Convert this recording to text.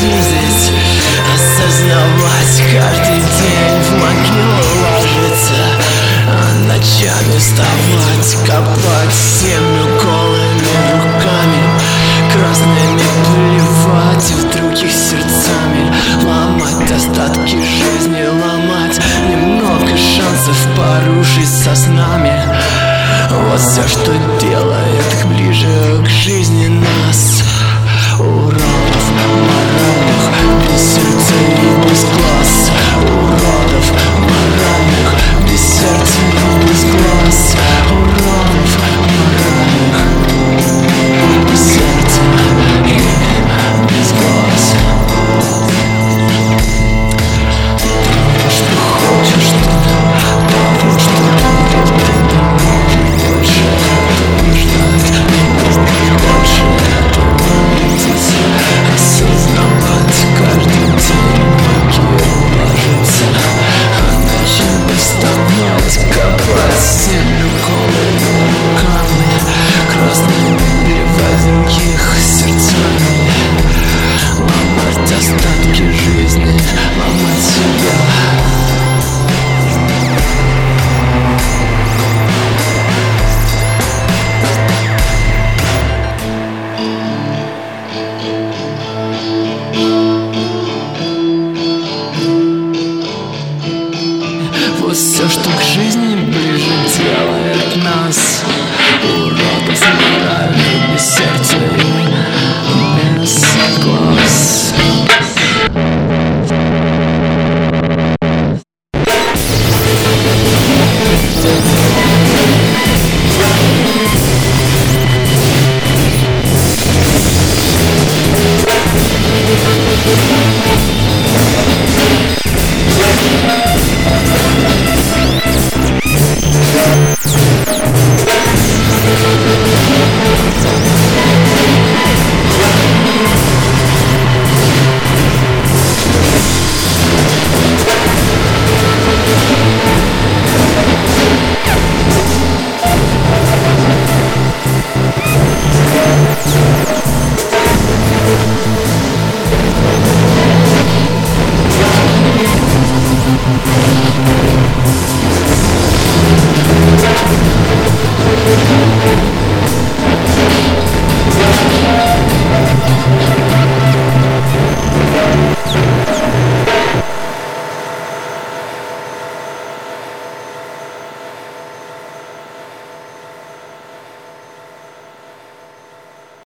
видеть Осознавать каждый день в могилу ложиться А ночами вставать, копать землю голыми руками Красными плевать в других сердцами Ломать остатки жизни, ломать Немного шансов порушить со снами Вот все, что делать. Перевязан их сердцами. Ломать остатки жизни. Ломать себя